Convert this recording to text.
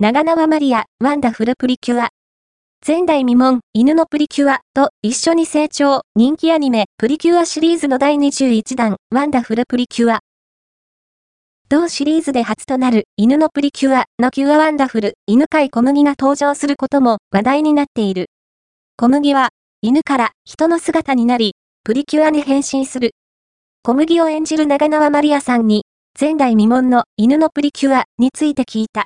長縄まりあ、わんだふるぷりきゅあ。前代未聞、犬のプリキュアと一緒に成長、人気アニメ、プリキュアシリーズの第21弾、わんだふるぷりきゅあ。同シリーズで初となる、犬のプリキュアのキュアワンダフル、犬飼こむぎが登場することも話題になっている。こむぎは、犬から人の姿になり、プリキュアに変身する。こむぎを演じる長縄まりあさんに、前代未聞の犬のプリキュアについて聞いた。